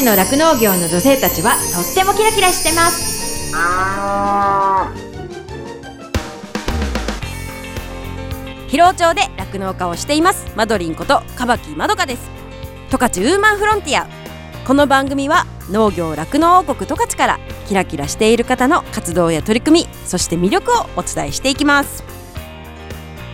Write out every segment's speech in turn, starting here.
勝の酪農業の女性たちはとってもキラキラしてます。広尾町で酪農家をしています。マドリンことカバキまどかです。十勝ウーマンフロンティア。この番組は農業酪農王国十勝からキラキラしている方の活動や取り組みそして魅力をお伝えしていきます。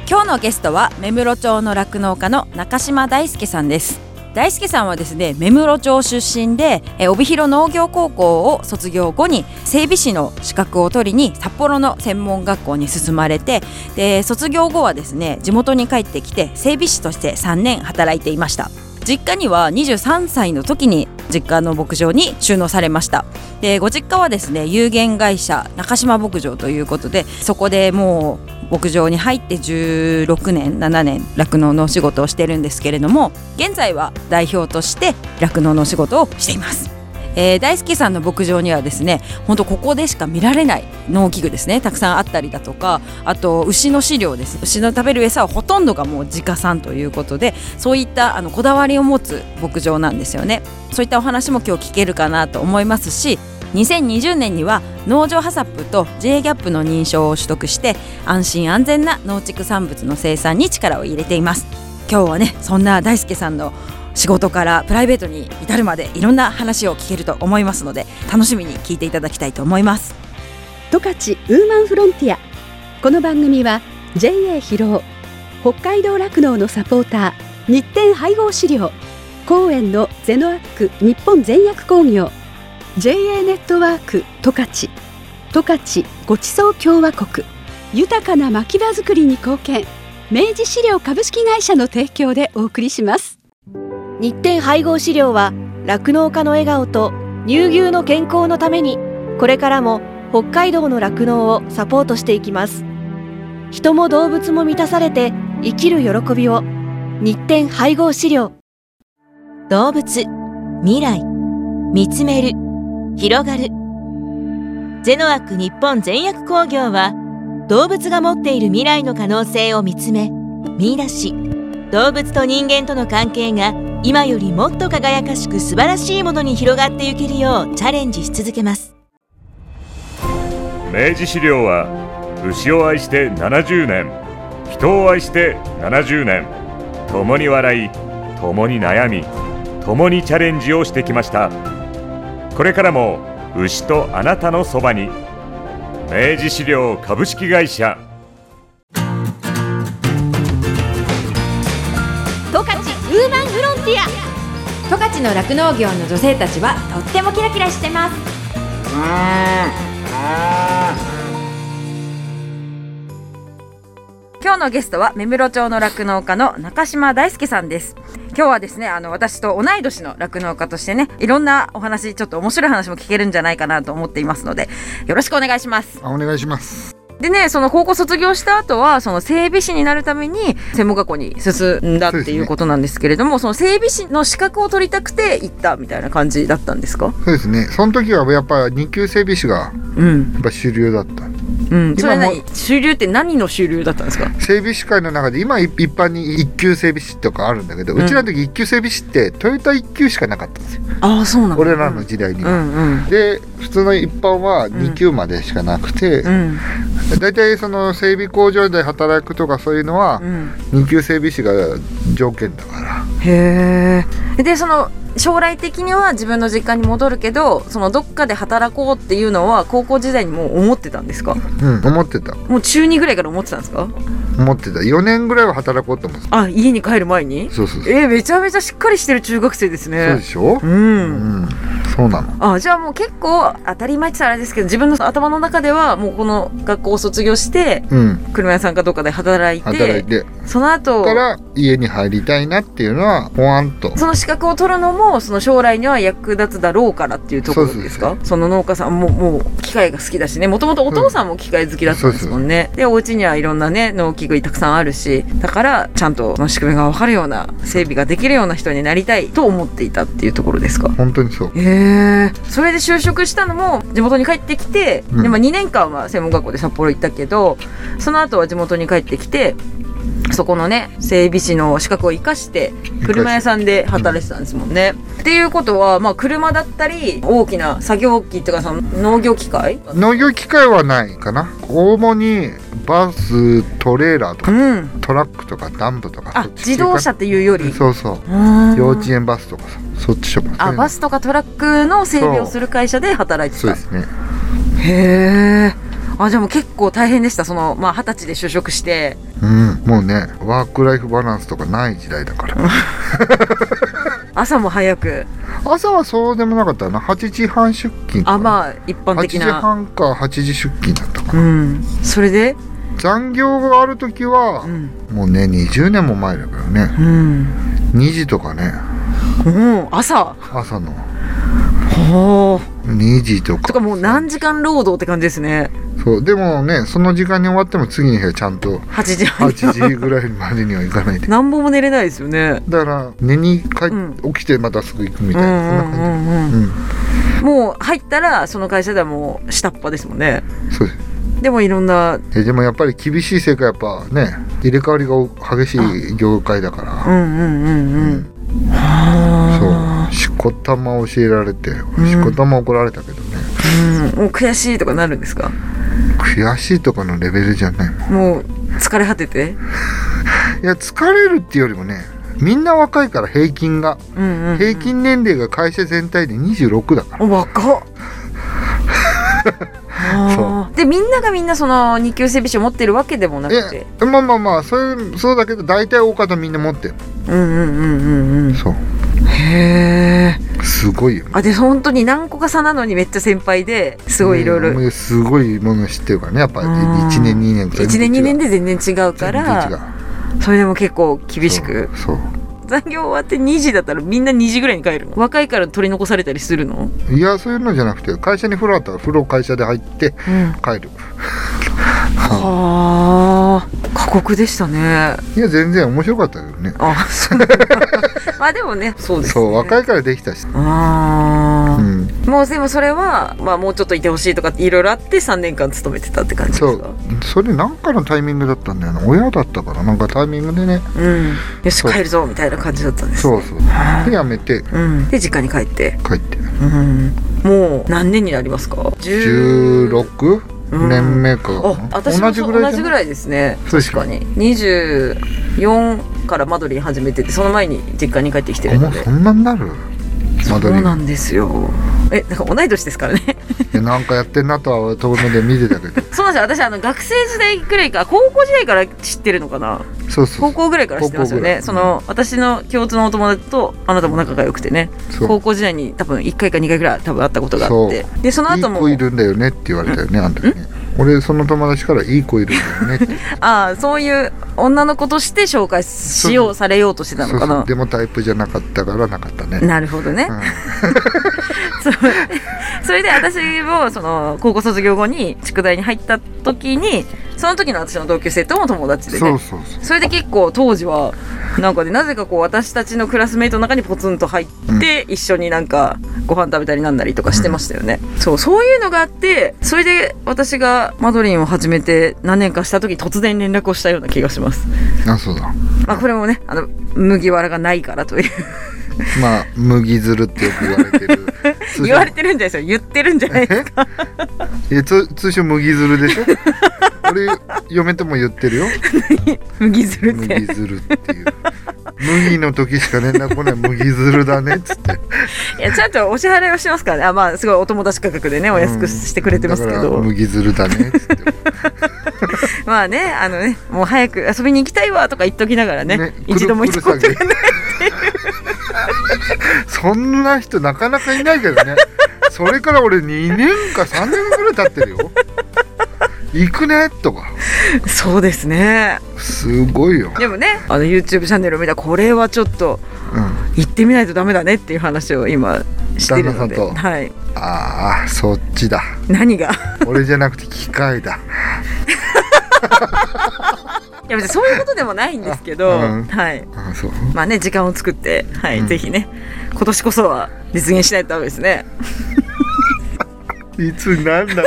今日のゲストは目室町の酪農家の中島大輔さんです大輔さんはですね目室町出身でえ帯広農業高校を卒業後に整備士の資格を取りに札幌の専門学校に進まれてで卒業後はですね地元に帰ってきて整備士として3年働いていました。実家には23歳の時に実家の牧場に収納されましたでご実家はですね有限会社中島牧場ということでそこでもう牧場に入って16年7年酪農のお仕事をしてるんですけれども現在は代表として酪農のお仕事をしています。えー、大輔さんの牧場にはですね本当ここでしか見られない農機具ですねたくさんあったりだとかあと牛の飼料です。牛の食べる餌はほとんどがもう自家産ということでそういったあのこだわりを持つ牧場なんですよね。そういったお話も今日聞けるかなと思いますし2020年には農場ハサップと J ギャップの認証を取得して安心安全な農畜産物の生産に力を入れています。今日はねそんな大輔さんの仕事からプライベートに至るまでいろんな話を聞けると思いますので楽しみに聞いていただきたいと思います。十勝ウーマンフロンティア。この番組は JA 広尾北海道酪農のサポーター日展配合資料公園のゼノアック日本全薬工業 JA ネットワーク十勝十勝ごちそう共和国豊かな牧場づくりに貢献。明治資料株式会社の提供でお送りします。日展配合飼料は酪農家の笑顔と乳牛の健康のためにこれからも北海道の酪農をサポートしていきます。人も動物も満たされて生きる喜びを。日展配合飼料。動物未来。見つめる。広がる。ゼノアック日本全薬工業は動物が持っている未来の可能性を見つめ見出し。動物と人間との関係が今よりもっと輝かしく素晴らしいものに広がっていけるようチャレンジし続けます。明治資料は牛を愛して70年人を愛して70年共に笑い共に悩み共にチャレンジをしてきました。これからも牛とあなたのそばに。明治資料株式会社ア十勝の酪農業の女性たちはとってもキラキラしてます。今日のゲストは目室町の酪農家の中島大輔さんです。今日はですねあの私と同い年の酪農家としてねいろんなお話ちょっと面白い話も聞けるんじゃないかなと思っていますのでよろしくお願いします。あお願いしますでねその高校卒業した後はその整備士になるために専門学校に進んだっていうことなんですけれどもそ,、の整備士の資格を取りたくて行ったみたいな感じだったんですか？そうですね。その時はやっぱ二級整備士がうん。やっぱ主流だった。うんそれ今も。何主流って何の主流だったんですか？整備士会の中で今一一般に一級整備士とかあるんだけど、うちらの時一級整備士ってトヨタ一級しかなかったんですよ。ああそうなんだ。俺らの時代にうは、んうん。で普通の一般は2級までしかなくて、うん。大体その整備工場で働くとかそういうのはうん。2級整備士が条件だから。へえでその将来的には自分の実家に戻るけどそのどっかで働こうっていうのは高校時代にもう思ってたんですか？うん思ってた。もう中2ぐらいから思ってたんですか？思ってた。4年ぐらいは働こうと思ってた。あ家に帰る前に？そうそうそう。えー、めちゃめちゃしっかりしてる中学生ですそうねでしょ？ううん。んそうなの。あじゃあもう結構当たり前ってあれですけど自分の頭の中ではもうこの学校を卒業してうん。車屋さんかどっかで働いて働いて。その後から家に入りたいなっていうのはポワンと。その資格を取るのもその将来には役立つだろうからっていうところですか？その農家さんももう機械が好きだしね。もともとお父さんも機械好きだったんですもんね、でお家にはいろんなね農機具たくさんあるしだからちゃんとその仕組みが分かるような整備ができるような人になりたいと思っていたっていうところですか？本当にそう。へえそれで就職したのも地元に帰ってきて、うん。でまあ、2年間は専門学校で札幌行ったけどその後は地元に帰ってきてそこのね整備士の資格を生かして車屋さんで働いてたんですもんね。っていうことはまあ車だったり大きな作業機とかその農業機械？農業機械はないかな。主にバストレーラーとかうん。トラックとかダンプとかあ自動車っていうより？そうそう。幼幼稚園バスとかさそっちとか。あバススとかトラックの整備をする会社で働いてた。そうですね。へえあじゃあもう結構大変でしたそのまあ二十歳で就職して。うんもうねワークライフバランスとかない時代だから。朝も早く。朝はそうでもなかったな。8時半出勤あまあ一般8時的な半か8時出勤だったかうな、ん。それで？残業がある時はう、ん。もうね20年も前だけどね。うん。2時とかね。うん朝。朝の。ほ2時とか。とかもう何時間労働って感じですね。そうでもねその時間に終わっても次の日はちゃんと8時。半8時ぐらいまでには行かないで。何本も寝れないですよね。だから寝に帰っ、うん。起きてまたすぐ行くみうたいな、んうんうんそんな感うん。じうん。もう入ったらその会社ではもう下っ端ですもんね。そう。ですでもいろんな。えでもやっぱり厳しい世界やっぱね入れ替わりが激しい業界だから、うんうんうんうん。そうしこたま教えられてん。しこたま怒られたけどね、うん。もう悔しいとかなるんですか？悔しいとかのレベルじゃない。もう疲れ果てて？いや疲れるっていうよりもねみんな若いから平均が。うんうんうん。平均年齢が会社全体で26だから。お若っ。でみんながみんなその二級整備士を持ってるわけでもなくて。えまあまあまあそれそうだけど大体大方みんな持ってる。うんうんうんうんうん。そうへえすごいよね。あで本当に何個か差なのにめっちゃ先輩ですごいいろいろねすごいもの知ってるからねやっぱりうん。1年2年1年2年でで全然違うからう。それでも結構厳しく。そう残業終わって2時だったらみんな2時ぐらいに帰るの？若いから取り残されたりするの？いやそういうのじゃなくて会社に風呂あったら風呂会社で入ってうん。帰る。はあ。過酷でしたね。いや全然面白かったけどね。あそう まあでもねそうですね。そう若いからできたし。ああ、うん。もうでもそれは、まあ、もうちょっといてほしいとかいろいろあって3年間勤めてたって感じですか？そう。それなんかのタイミングだったんだよな。親だったからなんかタイミングでね。うん。よし帰るぞみたいな感じだったんですそうそうでやめて。うん、で実家に帰って、帰って。うん、もう何年になりますか？10 16うん年目かあ私も同じぐらいですね。確かに。24からマドリン始めててその前に実家に帰ってきてるので。あもうそんなになる？間取り。そうなんですよ。えだから同い年ですからね。なんかやってんなとは遠目で見てたけど。そうなんですよ。私あの学生時代ぐらいか高校時代から知ってるのかな。そうそう高校ぐらいから知ってますよね。その私の共通のお友達とあなたも仲が良くてね。高校時代に多分1回か2回ぐらい多分会ったことがあって。でそのいい後も子いるんだよねって言われたよねあんたにね俺その友達からいい子いるんだよね。ああそういう女の子として紹介しようされようとしてたのかな。でもタイプじゃなかったからなかったね。なるほどね、うん。それで私もその高校卒業後に宿題に入った時にその時の私の同級生とも友達でね。そうそうそれで結構当時はなんかねなぜかこう私たちのクラスメイトの中にポツンと入って、一緒になんかご飯食べたりなんだりとかしてましたよね、そうそういうのがあってそれで私がマドリンを始めて何年かした時突然連絡をしたような気がします。あそうだ。まあこれもねあの麦わらがないからという。まあ麦ずるってよく言われてる。言われてるんじゃないですよ。言ってるんじゃないですか。いやつ通称麦ずるでしょ？俺嫁とも言ってるよ。麦ずるって。麦ずるっていう麦の時しか連絡来ない。麦ずるだねっつって。いやちゃんとお支払いをしますからね。あまあすごいお友達価格でねお安くしてくれてますけだからど、麦ずるだねっつって。まあねあのねもう早く遊びに行きたいわとか言っときながらねね一度も行ったことがない そんな人なかなかいないけどね。それから俺2年か3年ぐらい経ってるよ行くねとか。そうですね。すごいよ、でもねあの YouTube チャンネルを見たらこれはちょっとうん、行ってみないとダメだねっていう話を今してるので。旦那さんと。はい。ああそっちだ。何が？俺じゃなくて機械だ。いや別にそういうことでもないんですけど、うん。はい。まあね時間を作ってはい、うん。ぜひね今年こそは実現しないとダメですね。いつなんだ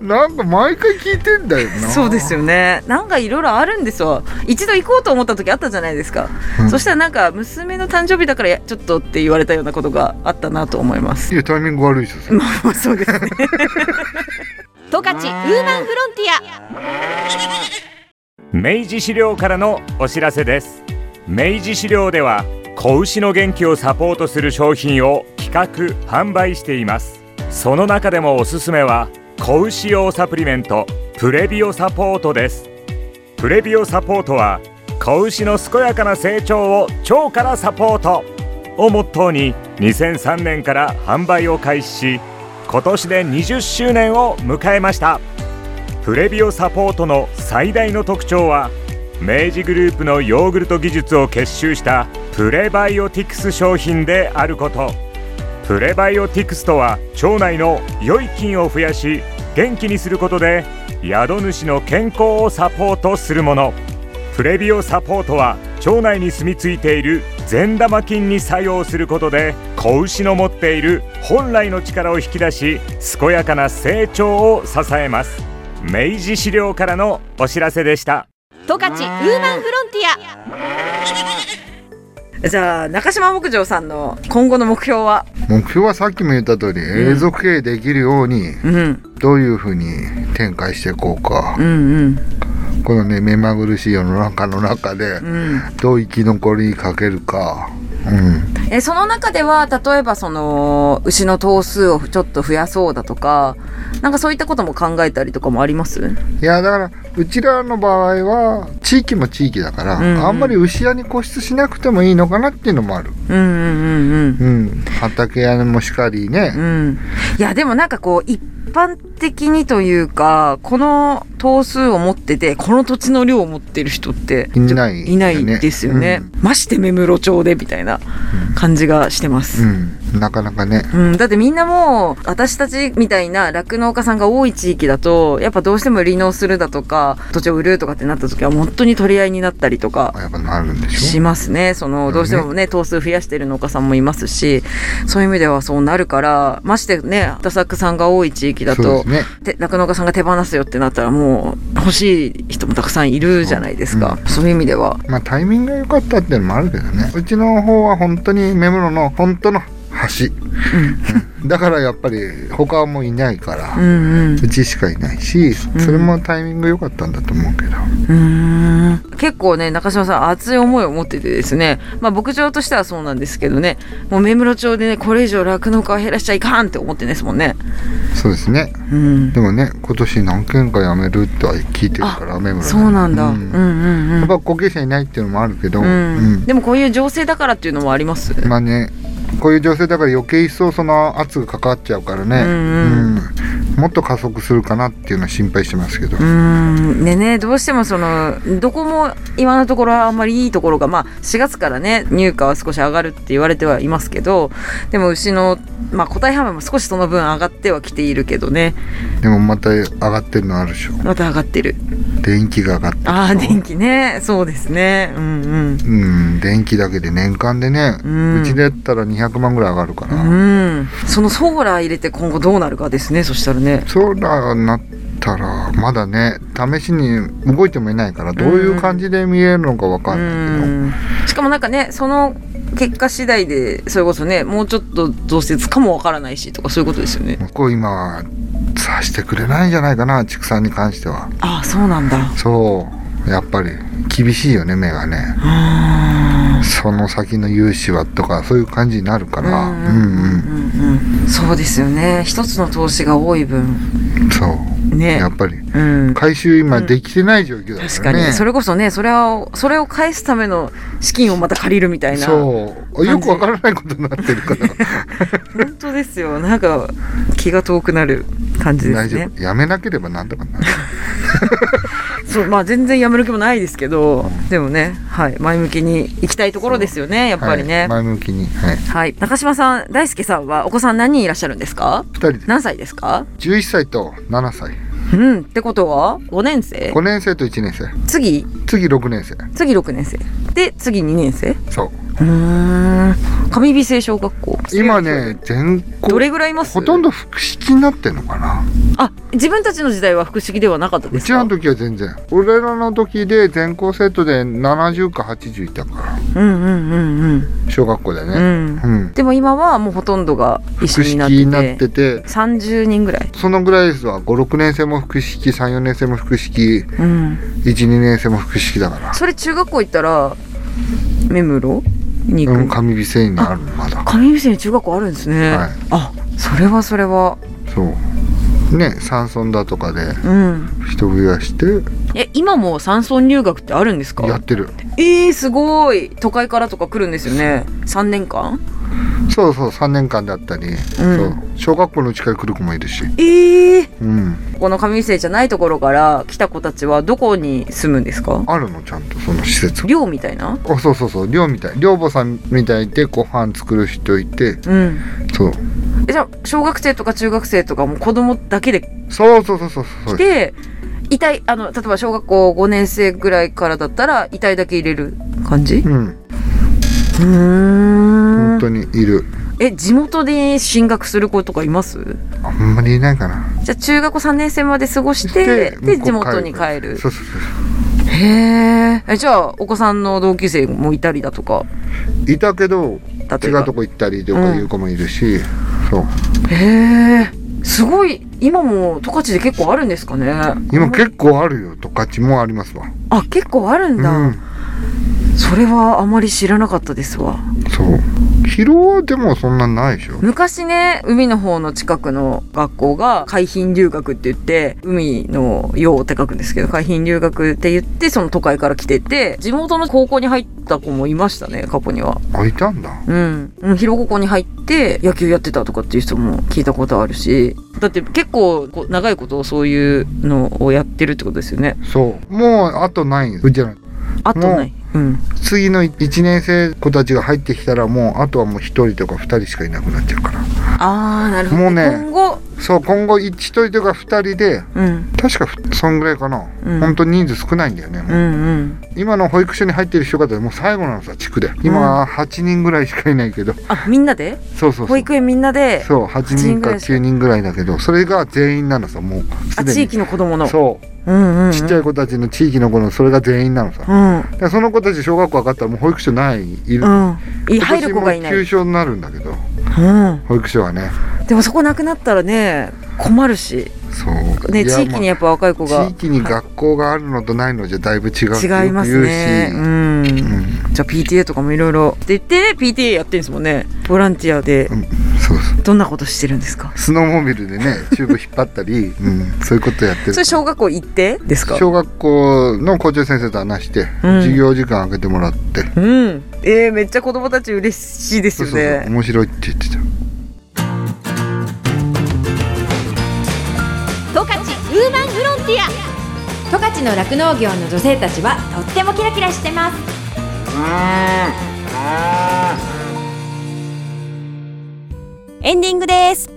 なんか毎回聞いてんだよな。そうですよね。なんかいろいろあるんですよ。一度行こうと思った時あったじゃないですか、うん。そしたらなんか娘の誕生日だからちょっとって言われたようなことがあったなと思います。いやタイミング悪いですよ そうですね。十勝ウーマンフロンティア。明治資料からのお知らせです。明治資料では子牛の元気をサポートする商品を企画販売しています。その中でもおすすめは子牛用サプリメントプレビオサポートです。プレビオサポートは子牛の健やかな成長を腸からサポートをモットーに2003年から販売を開始し今年で20周年を迎えました。プレビオサポートの最大の特徴は明治グループのヨーグルト技術を結集したプレバイオティクス商品であること。プレバイオティクスとは腸内の良い菌を増やし元気にすることで宿主の健康をサポートするもの。プレビオサポートは腸内に住み着いている善玉菌に作用することで子牛の持っている本来の力を引き出し健やかな成長を支えます。明治資料からのお知らせでした。十勝ウーマンフロンティア。じゃあ中島牧場さんの今後の目標は？目標はさっきも言った通り、永続経営できるようにうん。どういうふうに展開していこうか、うんうん。このね目まぐるしい世の中の中でうん。どう生き残りかけるか、うん、えその中では例えばその牛の頭数をちょっと増やそうだとかなんかそういったことも考えたりとかもあります？いやだからうちらの場合は地域も地域だから、うんうん。あんまり牛屋に固執しなくてもいいのかなっていうのもある、うんうんうんうん、畑屋もしかりね、うんうん。いやでもなんかこう一般的にというかこの頭数を持っててこの土地の量を持ってる人っていないいないですよね、まして目室町でみたいな感じがしてます、うん、うん、なかなかね。うん、だってみんなもう私たちみたいな酪農家さんが多い地域だとやっぱどうしても離農するだとか土地を売るとかってなった時は本当に取り合いになったりとかしますね。そのどうしてもね頭数増やしてる農家さんもいますしそういう意味ではそうなるからましてね田作さんが多い地域だとね。て酪農家さんが手放すよってなったらもう欲しい人もたくさんいるじゃないですか、そういう意味では。まあタイミングが良かったっていうのもあるけどね。うちの方は本当に目室の本当の橋、うん。だからやっぱり他はもういないから、うんうん。うちしかいないしそれもタイミング良かったんだと思うけど、うーん。結構ね中島さん熱い思いを持っててですね。まあ牧場としてはそうなんですけどね。もう目室町でねこれ以上酪農家を減らしちゃいかんって思ってんですもんね。そうですね。うん。でもね今年何件か辞めるっては聞いてるから目室そうなんだ、う、うんんうんうん。やっぱ後継者いないっていうのもあるけど、うん。うん。でもこういう情勢だからっていうのもあります、まあねこういう情勢だから余計一層その圧がかかっちゃうからね、うん。うんもっと加速するかなっていうのは心配してますけど、うーん。でねどうしてもそのどこも今のところはあんまりいいところがまあ4月からね入荷は少し上がるって言われてはいますけどでも牛のまあ個体販売も少しその分上がってはきているけどね。でもまた上がってるのあるでしょ。また上がってる。電気が上がってるああ電気ね。そうですね。うんうん。うん電気だけで年間でね、ううんちでやったら200万ぐらい上がるから、うん、そのソーラー入れて今後どうなるかですねそしたらね。ソーラーになったらまだね試しに動いてもいないからどういう感じで見えるのかわかんないけど、うん。しかもなんかねその結果次第でそれこそねもうちょっと増設かもわからないしとかそういうことですよね。向こう今はさしてくれないんじゃないかな畜産に関しては。ああそうなんだ。そう。やっぱり厳しいよね目がね。その先の融資はとかそういう感じになるから。うんうんうんうんそうですよね。一つの投資が多い分。そう。ね。やっぱり。うん。回収今できてない状況だからね、確かに。それこそねそれをそれを返すための資金をまた借りるみたいな。そう。よくわからないことになってるから。本当ですよ。なんか気が遠くなる感じで大丈すね夫。やめなければなんとかなる。そうまあ全然やめる気もないですけど、でもねはい前向きに行きたいところですよねやっぱりね。はい、前向きにはい。はい、中島さん大輔さんはお子さん何人いらっしゃるんですか？2人で何歳ですか？11歳と7歳。うん。ってことは5年生？5年生と1年生。次？次6年生。次6年生。で次2年生？うそうーん。上美星小学校。今ね全校どれぐらいいます？ほとんど複式になってんのかな。あ自分たちの時代は複式ではなかったですか？うちらの時は全然。俺らの時で全校生徒で70か80いたから。うんうんうん小学校でね。うん。うん。うん、でも今はもうほとんどが一緒複になってて。式になってて。30人ぐらい。そのぐらいですわ。56年生も複式34年生も複式うん。12年生も複式だから。それ中学校行ったら目室に行く、うん上美生にあるまだ。上見せに中学校あるんですね、はい。あそれはそれは。そう。ね山村だとかでうん。人増やして。え今も山村入学ってあるんですか？やってる。えー、すごい。都会からとか来るんですよね。3年間？そうそう3年間だったり、そう。小学校のうちから来る子もいるし。ええうん。この上生じゃないところから来た子たちはどこに住むんですか？あるのちゃんとその施設寮みたいな？あそうそうそう。寮みたい。寮母さんみたいでご飯作る人いて。うん。そう。えじゃあ小学生とか中学生とかも子供だけでそうそうそうそうそう来て遺体あの例えば小学校5年生ぐらいからだったら遺体だけ入れる感じ？うんうーん本当にいる。え地元で進学する子とかいます？あんまりいないかな。じゃあ中学校3年生まで過ごしてで地元に帰る。そうそうそへー。えじゃあお子さんの同級生もいたりだとか？ういたけど違うとこ行ったりとかいう子もいるし、そう。へえすごい今も十勝で結構あるんですかね？今結構あるよ。十勝もありますわ。あ結構あるんだ、うんそれはあまり知らなかったですわ。そう。疲労はでもそんなないでしょ。昔ね海の方の近くの学校が海浜留学って言って海の洋って書くんですけど海浜留学って言ってその都会から来てて地元の高校に入った子もいましたね過去には。あいたんだ。うん。うん広高校に入って野球やってたとかっていう人も聞いたことあるし。だって結構こう長いことそういうのをやってるってことですよね。そう。もうあとないんです。うちら。あとないうん。次の1年生子たちが入ってきたらもうあとはもう1人とか2人しかいなくなっちゃうから。ああなるほど。もうね今後そう今後1人とか2人でうん。確かふそんぐらいかな、うん。本当人数少ないんだよね、う。んうん。今の保育所に入ってる人方でもう最後なのさ地区で。今8人ぐらいしかいないけど、あみんなで？そうそうそう。保育園みんなで？そう8人か9人ぐらいだけどそれが全員なのさもうあ地域の子供の？そう。うんうんうん。ちっちゃい子たちの地域の子のそれが全員なのさ、うん。でその子たち小学校上がったらもう保育所ないいる、うんい入る子がいない、今年も休所になるんだけどうん、保育所はねでもそこなくなったらね困るし。そう。ね地域にやっぱ若い子が。まあ地域に学校があるのとないのじゃだいぶ違うって違いますね。うん、言うし、うん。じゃあ PTA とかもいろいろ。って言ってね PTA やってるんですもんね。ボランティアで。うん。そうそう。どんなことしてるんですか？スノーモービルでねチューブ引っ張ったり、うん、そういうことやってる。それ小学校行ってですか？小学校の校長先生と話して、うん。授業時間空けてもらって。うん。えー、めっちゃ子供たち嬉しいですそうそうそう。よね面白いって言ってた十勝の酪農業の女性たちはとってもキラキラしてます。エンディングです。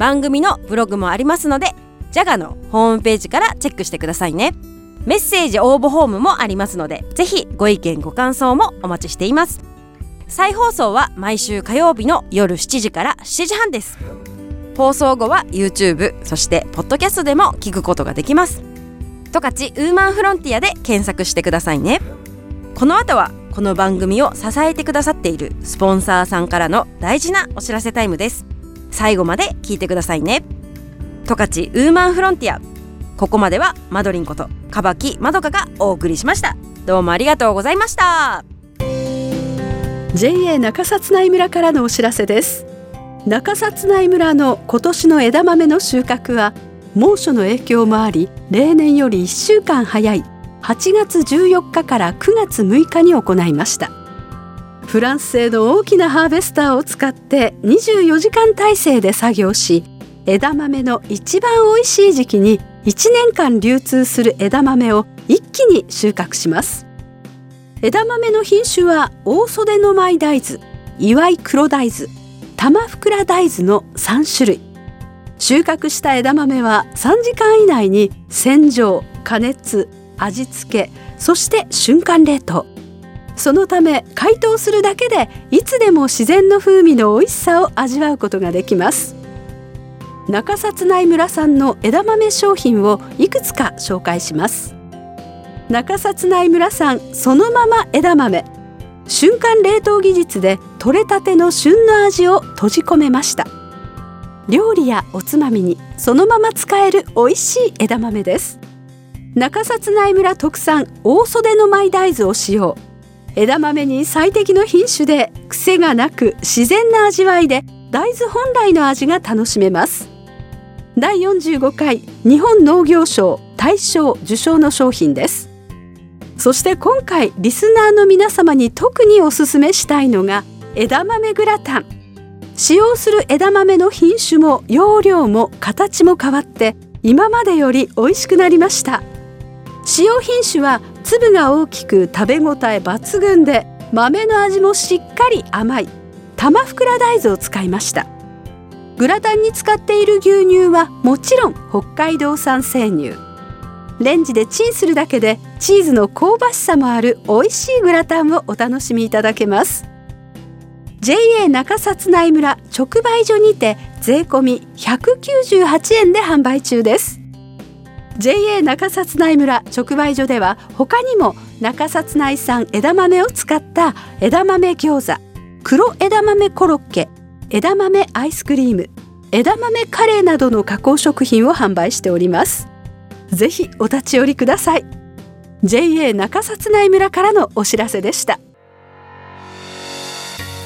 番組のブログもありますのでジャガのホームページからチェックしてくださいね。メッセージ応募フォームもありますのでぜひご意見ご感想もお待ちしています。再放送は毎週火曜日の夜7時から7時半です。放送後は YouTube そしてポッドキャストでも聞くことができます。十勝ウーマンフロンティアで検索してくださいね。この後はこの番組を支えてくださっているスポンサーさんからの大事なお知らせタイムです。最後まで聞いてくださいね。十勝ウーマンフロンティア。ここまではマドリンことカバキまどかがお送りしました。どうもありがとうございました。JA 中札内村からのお知らせです。中札内村の今年の枝豆の収穫は猛暑の影響もあり例年より1週間早い8月14日から9月6日に行いました。フランス製の大きなハーベスターを使って24時間体制で作業し枝豆の一番美味しい時期に1年間流通する枝豆を一気に収穫します。枝豆の品種は大袖の舞大豆祝い黒大豆玉袋大豆の3種類。収穫した枝豆は3時間以内に洗浄加熱味付けそして瞬間冷凍。そのため解凍するだけでいつでも自然の風味の美味しさを味わうことができます。中札内村産の枝豆商品をいくつか紹介します。中札内村産そのまま枝豆。瞬間冷凍技術で採れたての旬の味を閉じ込めました。料理やおつまみにそのまま使える美味しい枝豆です。中札内村特産大袖の舞大豆を使用枝豆に最適の品種で癖がなく自然な味わいで大豆本来の味が楽しめます。第45回日本農業賞大賞受賞の商品です。そして今回リスナーの皆様に特におすすめしたいのが枝豆グラタン。使用する枝豆の品種も容量も形も変わって今までより美味しくなりました。使用品種は粒が大きく食べ応え抜群で豆の味もしっかり甘い。玉袋大豆を使いました。グラタンに使っている牛乳はもちろん北海道産生乳。レンジでチンするだけでチーズの香ばしさもある美味しいグラタンをお楽しみいただけます。JA 中札内村直売所にて税込み198円で販売中です。JA 中札内村直売所では他にも中札内産枝豆を使った枝豆餃子黒枝豆コロッケ枝豆アイスクリーム枝豆カレーなどの加工食品を販売しております。ぜひお立ち寄りください。JA 中札内村からのお知らせでした。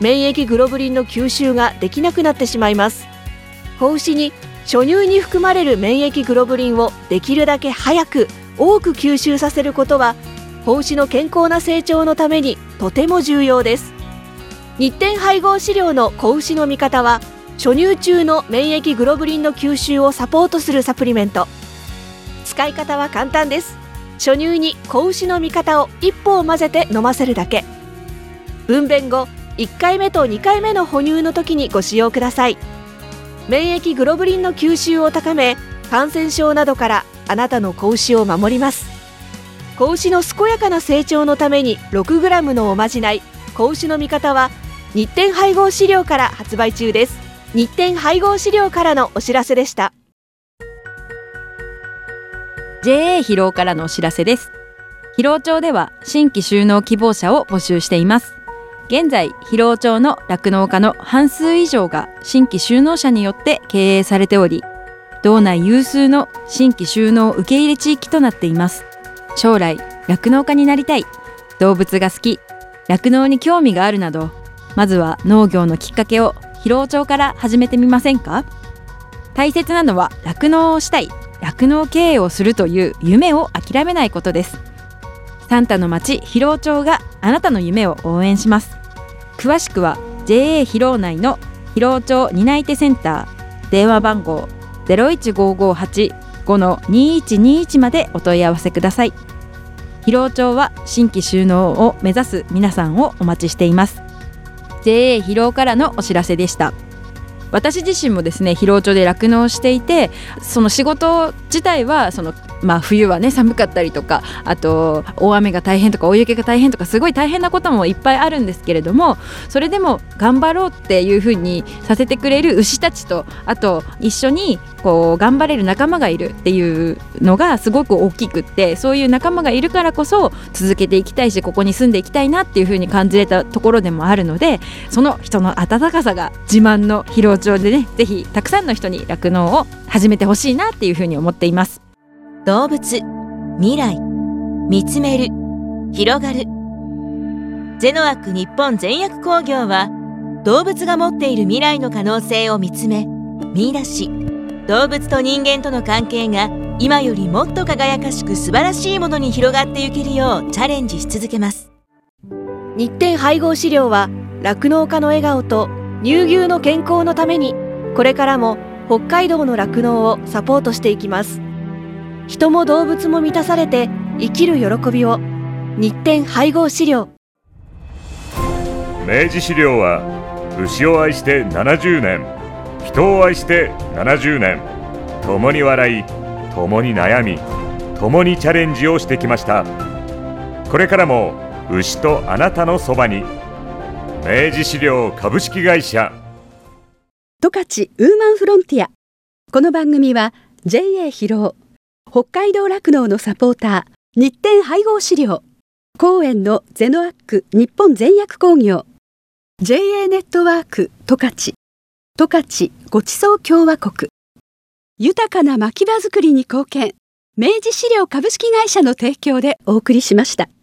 免疫グロブリンの吸収ができなくなってしまいます。子牛に初乳に含まれる免疫グロブリンをできるだけ早く多く吸収させることは子牛の健康な成長のためにとても重要です。日展配合飼料の子牛の味方は初乳中の免疫グロブリンの吸収をサポートするサプリメント。使い方は簡単です。初乳に子牛の味方を一歩を混ぜて飲ませるだけ。分娩後1回目と2回目の哺乳の時にご使用ください。免疫グロブリンの吸収を高め感染症などからあなたの子牛を守ります。子牛の健やかな成長のために 6g のおまじない子牛の味方は日展配合飼料から発売中です。日展配合飼料からのお知らせでした。JA 疲労からのお知らせです。疲労町では新規就農希望者を募集しています。現在疲労町の酪農家の半数以上が新規就農者によって経営されており道内有数の新規就農受け入れ地域となっています。将来酪農家になりたい。動物が好き。酪農に興味があるなどまずは農業のきっかけを疲労町から始めてみませんか？大切なのは酪農をしたい。酪農経営をするという夢を諦めないことです。サンタの町広労町があなたの夢を応援します。詳しくは JA 広労内の広尾町担い手センター電話番号01558の2121までお問い合わせください。広尾町は新規収納を目指す皆さんをお待ちしています。JA 広尾からのお知らせでした。私自身もですね疲労町で酪農していてその仕事自体はそのまあ、冬はね寒かったりとかあと大雨が大変とか大雪が大変とかすごい大変なこともいっぱいあるんですけれどもそれでも頑張ろうっていうふうにさせてくれる牛たちとあと一緒にこう頑張れる仲間がいるっていうのがすごく大きくってそういう仲間がいるからこそ続けていきたいしここに住んでいきたいなっていうふうに感じれたところでもあるのでその人の温かさが自慢の疲労町でねぜひたくさんの人に酪農を始めてほしいなっていうふうに思っています。動物未来見つめる広がる。ゼノアック日本全薬工業は動物が持っている未来の可能性を見つめ見出し。動物と人間との関係が今よりもっと輝かしく素晴らしいものに広がっていけるようチャレンジし続けます。日展配合飼料は酪農家の笑顔と乳牛の健康のためにこれからも北海道の酪農をサポートしていきます。人も動物も満たされて生きる喜びを日展配合飼料。明治資料は牛を愛して70年人を愛して70年共に笑い共に悩み共にチャレンジをしてきました。これからも牛とあなたのそばに明治資料株式会社十勝ウーマンフロンティアこの番組は JA 広尾北海道酪農のサポーター日展配合飼料公園のゼノアック日本全薬工業 JA ネットワーク十勝十勝ごちそう共和国豊かな牧場づくりに貢献明治資料株式会社の提供でお送りしました。